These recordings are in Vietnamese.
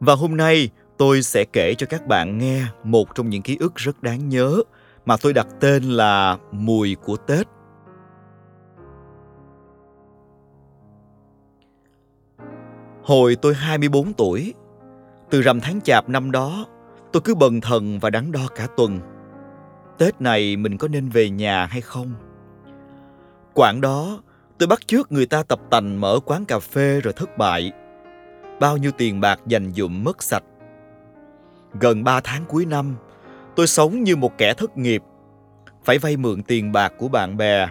Và hôm nay tôi sẽ kể cho các bạn nghe một trong những ký ức rất đáng nhớ mà tôi đặt tên là Mùi của Tết. Hồi tôi 24 tuổi, từ rằm tháng chạp năm đó, tôi cứ bần thần và đắn đo cả tuần. Tết này mình có nên về nhà hay không? Quảng đó, tôi bắt chước người ta tập tành mở quán cà phê rồi thất bại. Bao nhiêu tiền bạc dành dụm mất sạch. Gần ba tháng cuối năm, tôi sống như một kẻ thất nghiệp. Phải vay mượn tiền bạc của bạn bè,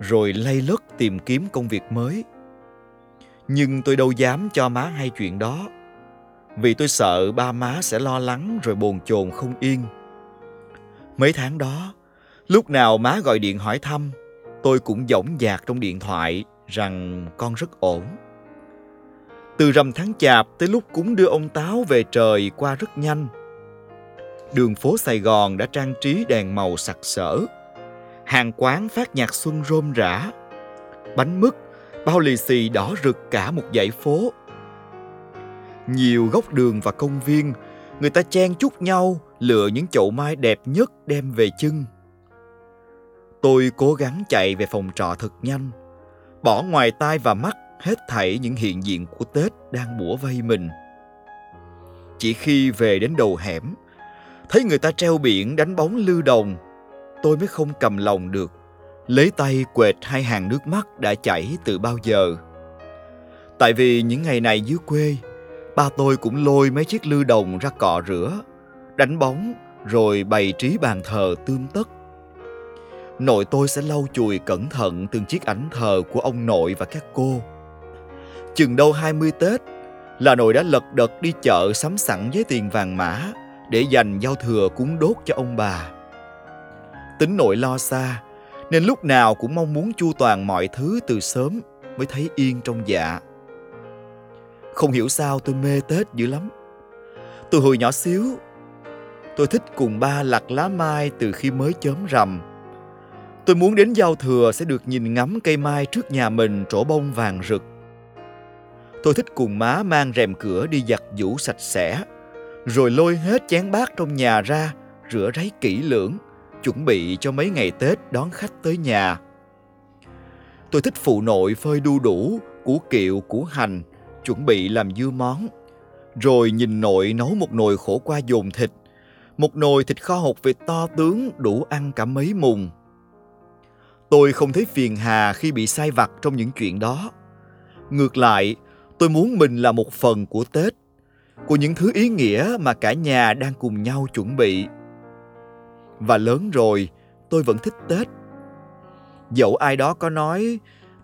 rồi lay lất tìm kiếm công việc mới. Nhưng tôi đâu dám cho má hay chuyện đó. Vì tôi sợ ba má sẽ lo lắng rồi bồn chồn không yên. Mấy tháng đó, lúc nào má gọi điện hỏi thăm, tôi cũng dõng dạc trong điện thoại rằng con rất ổn. Từ rằm tháng chạp tới lúc cúng đưa ông Táo về trời qua rất nhanh. Đường phố Sài Gòn đã trang trí đèn màu sặc sỡ. Hàng quán phát nhạc xuân rôm rã. Bánh mứt, bao lì xì đỏ rực cả một dãy phố. Nhiều góc đường và công viên, người ta chen chúc nhau lựa những chậu mai đẹp nhất đem về chân. Tôi cố gắng chạy về phòng trọ thật nhanh, bỏ ngoài tai và mắt hết thảy những hiện diện của Tết đang bủa vây mình. Chỉ khi về đến đầu hẻm, thấy người ta treo biển đánh bóng lưu đồng, tôi mới không cầm lòng được, lấy tay quệt hai hàng nước mắt đã chảy từ bao giờ. Tại vì những ngày này dưới quê, ba tôi cũng lôi mấy chiếc lư đồng ra cọ rửa, đánh bóng rồi bày trí bàn thờ tươm tất. Nội tôi sẽ lau chùi cẩn thận từng chiếc ảnh thờ của ông nội và các cô. Chừng đâu 20 Tết là nội đã lật đật đi chợ sắm sẵn với tiền vàng mã để dành giao thừa cúng đốt cho ông bà. Tính nội lo xa nên lúc nào cũng mong muốn chu toàn mọi thứ từ sớm mới thấy yên trong dạ. Không hiểu sao tôi mê Tết dữ lắm. Từ hồi nhỏ xíu, tôi thích cùng ba lặt lá mai từ khi mới chớm rằm. Tôi muốn đến giao thừa sẽ được nhìn ngắm cây mai trước nhà mình trổ bông vàng rực. Tôi thích cùng má mang rèm cửa đi giặt giũ sạch sẽ, rồi lôi hết chén bát trong nhà ra, rửa ráy kỹ lưỡng, chuẩn bị cho mấy ngày Tết đón khách tới nhà. Tôi thích phụ nội phơi đu đủ, củ kiệu, củ hành, chuẩn bị làm dưa món. Rồi nhìn nội nấu một nồi khổ qua dồn thịt, một nồi thịt kho hột vịt to tướng đủ ăn cả mấy mùng. Tôi không thấy phiền hà khi bị sai vặt trong những chuyện đó. Ngược lại, tôi muốn mình là một phần của Tết, của những thứ ý nghĩa mà cả nhà đang cùng nhau chuẩn bị. Và lớn rồi, tôi vẫn thích Tết. Dẫu ai đó có nói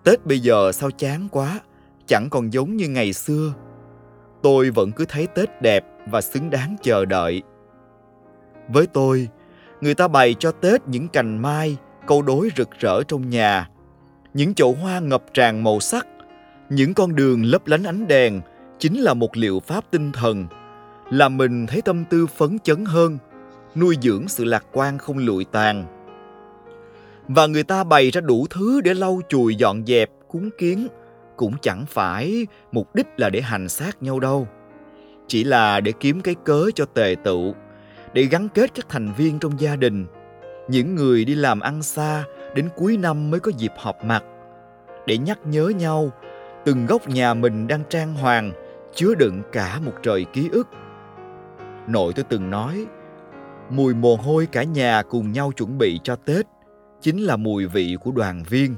Tết bây giờ sao chán quá, chẳng còn giống như ngày xưa. Tôi vẫn cứ thấy Tết đẹp và xứng đáng chờ đợi. Với tôi, người ta bày cho Tết những cành mai, câu đối rực rỡ trong nhà, những chậu hoa ngập tràn màu sắc, những con đường lấp lánh ánh đèn chính là một liệu pháp tinh thần, làm mình thấy tâm tư phấn chấn hơn, nuôi dưỡng sự lạc quan không lụi tàn. Và người ta bày ra đủ thứ để lau chùi dọn dẹp, cúng kiến, cũng chẳng phải mục đích là để hành xác nhau đâu. Chỉ là để kiếm cái cớ cho tề tựu, để gắn kết các thành viên trong gia đình. Những người đi làm ăn xa đến cuối năm mới có dịp họp mặt, để nhắc nhớ nhau từng góc nhà mình đang trang hoàng, chứa đựng cả một trời ký ức. Nội tôi từng nói, mùi mồ hôi cả nhà cùng nhau chuẩn bị cho Tết chính là mùi vị của đoàn viên.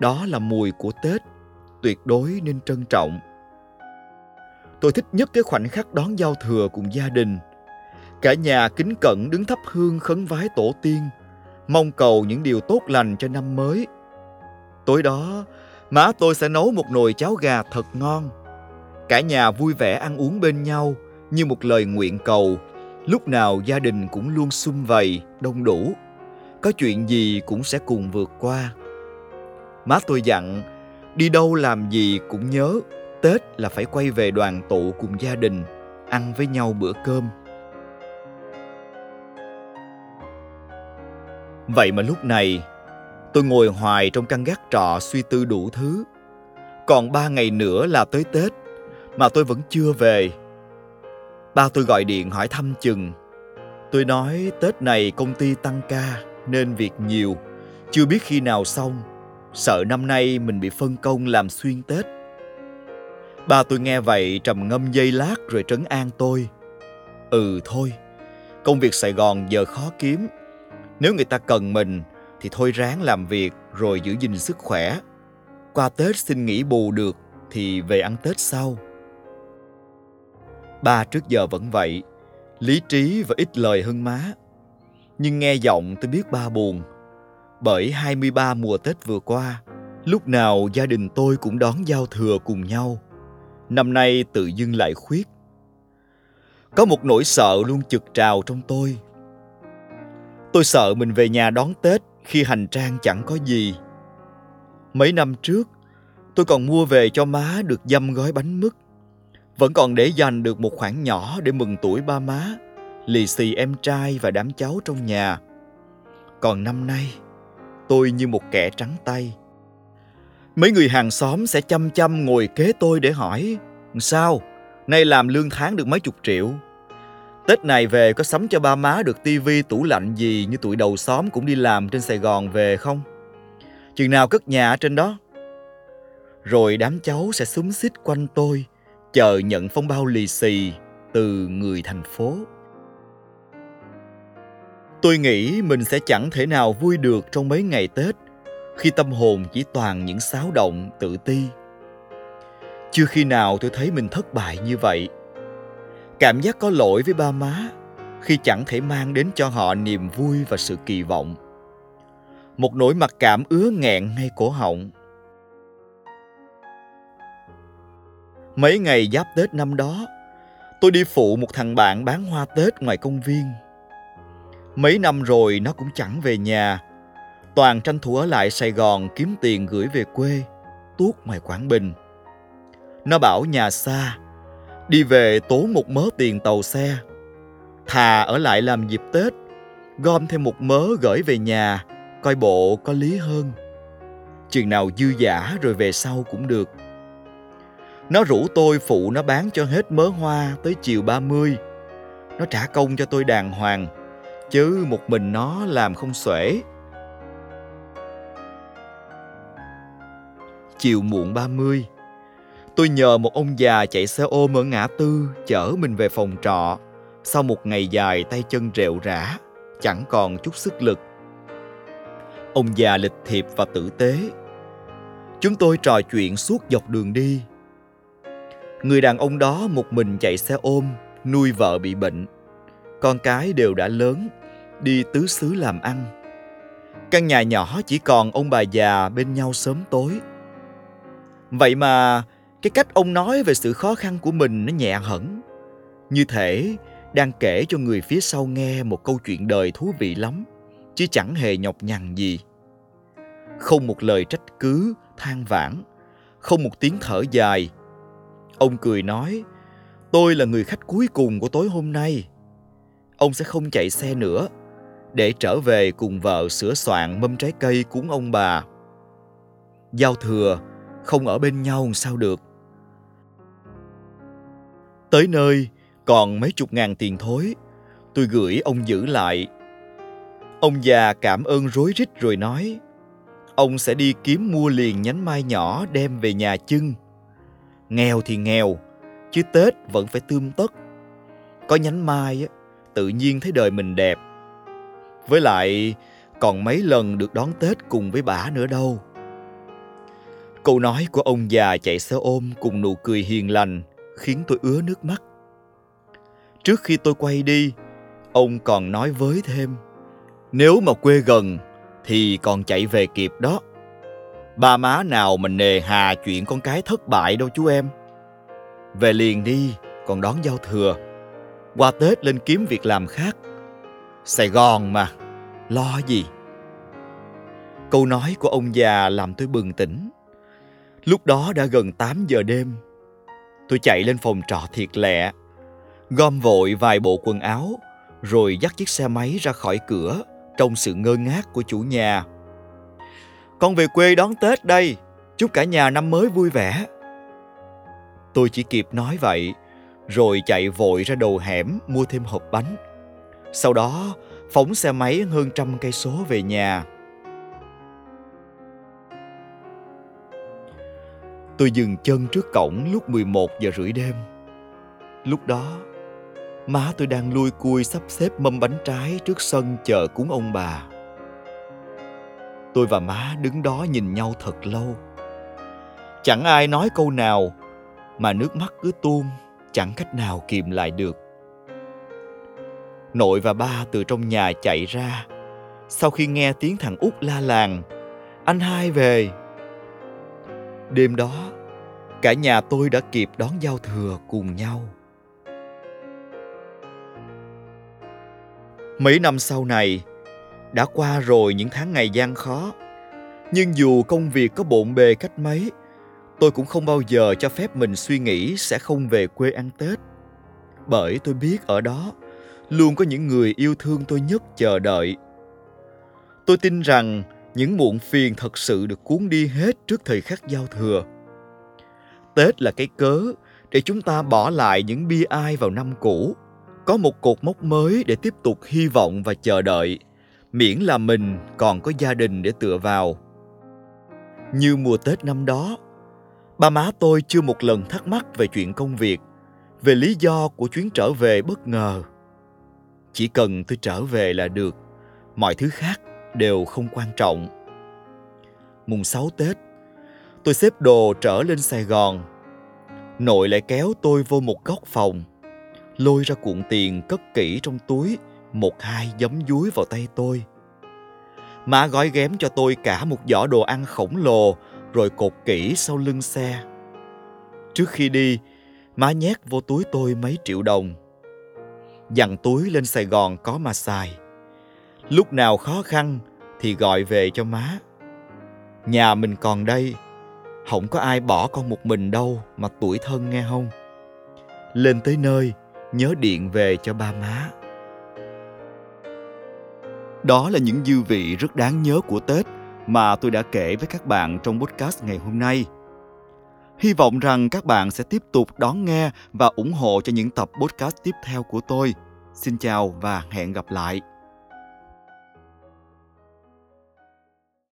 Đó là mùi của Tết, tuyệt đối nên trân trọng. Tôi thích nhất cái khoảnh khắc đón giao thừa cùng gia đình. Cả nhà kính cẩn đứng thắp hương khấn vái tổ tiên, mong cầu những điều tốt lành cho năm mới. Tối đó, má tôi sẽ nấu một nồi cháo gà thật ngon. Cả nhà vui vẻ ăn uống bên nhau như một lời nguyện cầu. Lúc nào gia đình cũng luôn sum vầy, đông đủ. Có chuyện gì cũng sẽ cùng vượt qua. Má tôi dặn, đi đâu làm gì cũng nhớ, Tết là phải quay về đoàn tụ cùng gia đình, ăn với nhau bữa cơm. Vậy mà lúc này, tôi ngồi hoài trong căn gác trọ suy tư đủ thứ. Còn ba ngày nữa là tới Tết, mà tôi vẫn chưa về. Ba tôi gọi điện hỏi thăm chừng. Tôi nói Tết này công ty tăng ca nên việc nhiều, chưa biết khi nào xong. Sợ năm nay mình bị phân công làm xuyên Tết. Ba tôi nghe vậy trầm ngâm giây lát rồi trấn an tôi. Ừ thôi, công việc Sài Gòn giờ khó kiếm. Nếu người ta cần mình thì thôi ráng làm việc rồi giữ gìn sức khỏe. Qua Tết xin nghỉ bù được thì về ăn Tết sau. Ba trước giờ vẫn vậy, lý trí và ít lời hơn má. Nhưng nghe giọng tôi biết ba buồn. Bởi 23 mùa Tết vừa qua, lúc nào gia đình tôi cũng đón giao thừa cùng nhau. Năm nay tự dưng lại khuyết. Có một nỗi sợ luôn trực trào trong tôi. Tôi sợ mình về nhà đón Tết khi hành trang chẳng có gì. Mấy năm trước, tôi còn mua về cho má được dăm gói bánh mứt vẫn còn để dành được một khoản nhỏ để mừng tuổi ba má, lì xì em trai và đám cháu trong nhà. Còn năm nay, tôi như một kẻ trắng tay. Mấy người hàng xóm sẽ chăm chăm ngồi kế tôi để hỏi, sao, nay làm lương tháng được mấy chục triệu. Tết này về có sắm cho ba má được tivi tủ lạnh gì như tụi đầu xóm cũng đi làm trên Sài Gòn về không? Chừng nào cất nhà ở trên đó? Rồi đám cháu sẽ xúm xít quanh tôi, chờ nhận phong bao lì xì từ người thành phố tôi nghĩ mình sẽ chẳng thể nào vui được trong mấy ngày tết khi tâm hồn chỉ toàn những xáo động tự ti chưa khi nào tôi thấy mình thất bại như vậy cảm giác có lỗi với ba má khi chẳng thể mang đến cho họ niềm vui và sự kỳ vọng một nỗi mặc cảm ứa nghẹn ngay cổ họng Mấy ngày giáp Tết năm đó, tôi đi phụ một thằng bạn bán hoa Tết ngoài công viên. Mấy năm rồi nó cũng chẳng về nhà. Toàn tranh thủ ở lại Sài Gòn kiếm tiền gửi về quê, tuốt ngoài Quảng Bình. Nó bảo nhà xa, đi về tốn một mớ tiền tàu xe. Thà ở lại làm dịp Tết, gom thêm một mớ gửi về nhà, coi bộ có lý hơn. Chừng nào dư giả rồi về sau cũng được. Nó rủ tôi phụ nó bán cho hết mớ hoa tới chiều 30. Nó trả công cho tôi đàng hoàng, chứ một mình nó làm không xuể. Chiều muộn 30, tôi nhờ một ông già chạy xe ôm ở ngã tư chở mình về phòng trọ sau một ngày dài tay chân rệu rã, chẳng còn chút sức lực. Ông già lịch thiệp và tử tế. Chúng tôi trò chuyện suốt dọc đường đi Người đàn ông đó một mình chạy xe ôm, nuôi vợ bị bệnh. Con cái đều đã lớn, đi tứ xứ làm ăn. Căn nhà nhỏ chỉ còn ông bà già bên nhau sớm tối. Vậy mà cái cách ông nói về sự khó khăn của mình nó nhẹ hẳn. Như thể đang kể cho người phía sau nghe một câu chuyện đời thú vị lắm, chứ chẳng hề nhọc nhằn gì. Không một lời trách cứ, than vãn, không một tiếng thở dài, Ông cười nói, tôi là người khách cuối cùng của tối hôm nay. Ông sẽ không chạy xe nữa, để trở về cùng vợ sửa soạn mâm trái cây cúng ông bà. Giao thừa, không ở bên nhau sao được. Tới nơi, còn mấy chục ngàn tiền thối, tôi gửi ông giữ lại. Ông già cảm ơn rối rít rồi nói, ông sẽ đi kiếm mua liền nhánh mai nhỏ đem về nhà chưng. Nghèo thì nghèo chứ tết vẫn phải tươm tất. Có nhánh mai tự nhiên thấy đời mình đẹp. Với lại còn mấy lần được đón tết cùng với bà nữa đâu. Câu nói của ông già chạy xe ôm cùng nụ cười hiền lành khiến tôi ứa nước mắt trước khi tôi quay đi ông còn nói với thêm nếu mà quê gần thì còn chạy về kịp đó Ba má nào mình nề hà chuyện con cái thất bại đâu chú em. Về liền đi, còn đón giao thừa. Qua Tết lên kiếm việc làm khác. Sài Gòn mà, lo gì? Câu nói của ông già làm tôi bừng tỉnh. Lúc đó đã gần 8 giờ đêm. Tôi chạy lên phòng trọ thiệt lẹ, gom vội vài bộ quần áo, rồi dắt chiếc xe máy ra khỏi cửa trong sự ngơ ngác của chủ nhà con về quê đón Tết đây, chúc cả nhà năm mới vui vẻ. Tôi chỉ kịp nói vậy, rồi chạy vội ra đầu hẻm mua thêm hộp bánh. Sau đó, phóng xe máy hơn trăm cây số về nhà. Tôi dừng chân trước cổng lúc 11 giờ rưỡi đêm. Lúc đó, má tôi đang lui cui sắp xếp mâm bánh trái trước sân chờ cúng ông bà. Tôi và má đứng đó nhìn nhau thật lâu. Chẳng ai nói câu nào mà nước mắt cứ tuôn chẳng cách nào kìm lại được. Nội và ba từ trong nhà chạy ra. Sau khi nghe tiếng thằng út la làng, anh hai về. Đêm đó, cả nhà tôi đã kịp đón giao thừa cùng nhau. Mấy năm sau này, đã qua rồi những tháng ngày gian khó. Nhưng dù công việc có bộn bề cách mấy, tôi cũng không bao giờ cho phép mình suy nghĩ sẽ không về quê ăn Tết. Bởi tôi biết ở đó luôn có những người yêu thương tôi nhất chờ đợi. Tôi tin rằng những muộn phiền thật sự được cuốn đi hết trước thời khắc giao thừa. Tết là cái cớ để chúng ta bỏ lại những bi ai vào năm cũ, có một cột mốc mới để tiếp tục hy vọng và chờ đợi, miễn là mình còn có gia đình để tựa vào. Như mùa Tết năm đó, ba má tôi chưa một lần thắc mắc về chuyện công việc, về lý do của chuyến trở về bất ngờ. Chỉ cần tôi trở về là được, mọi thứ khác đều không quan trọng. Mùng 6 Tết, tôi xếp đồ trở lên Sài Gòn. Nội lại kéo tôi vô một góc phòng, lôi ra cuộn tiền cất kỹ trong túi, một hai giấm dúi vào tay tôi. Má gói ghém cho tôi cả một giỏ đồ ăn khổng lồ rồi cột kỹ sau lưng xe. Trước khi đi, má nhét vô túi tôi mấy triệu đồng. Dặn túi lên Sài Gòn có mà xài. Lúc nào khó khăn thì gọi về cho má. Nhà mình còn đây, không có ai bỏ con một mình đâu mà tuổi thân nghe không? Lên tới nơi, nhớ điện về cho ba má. Đó là những dư vị rất đáng nhớ của Tết mà tôi đã kể với các bạn trong podcast ngày hôm nay. Hy vọng rằng các bạn sẽ tiếp tục đón nghe và ủng hộ cho những tập podcast tiếp theo của tôi. Xin chào và hẹn gặp lại.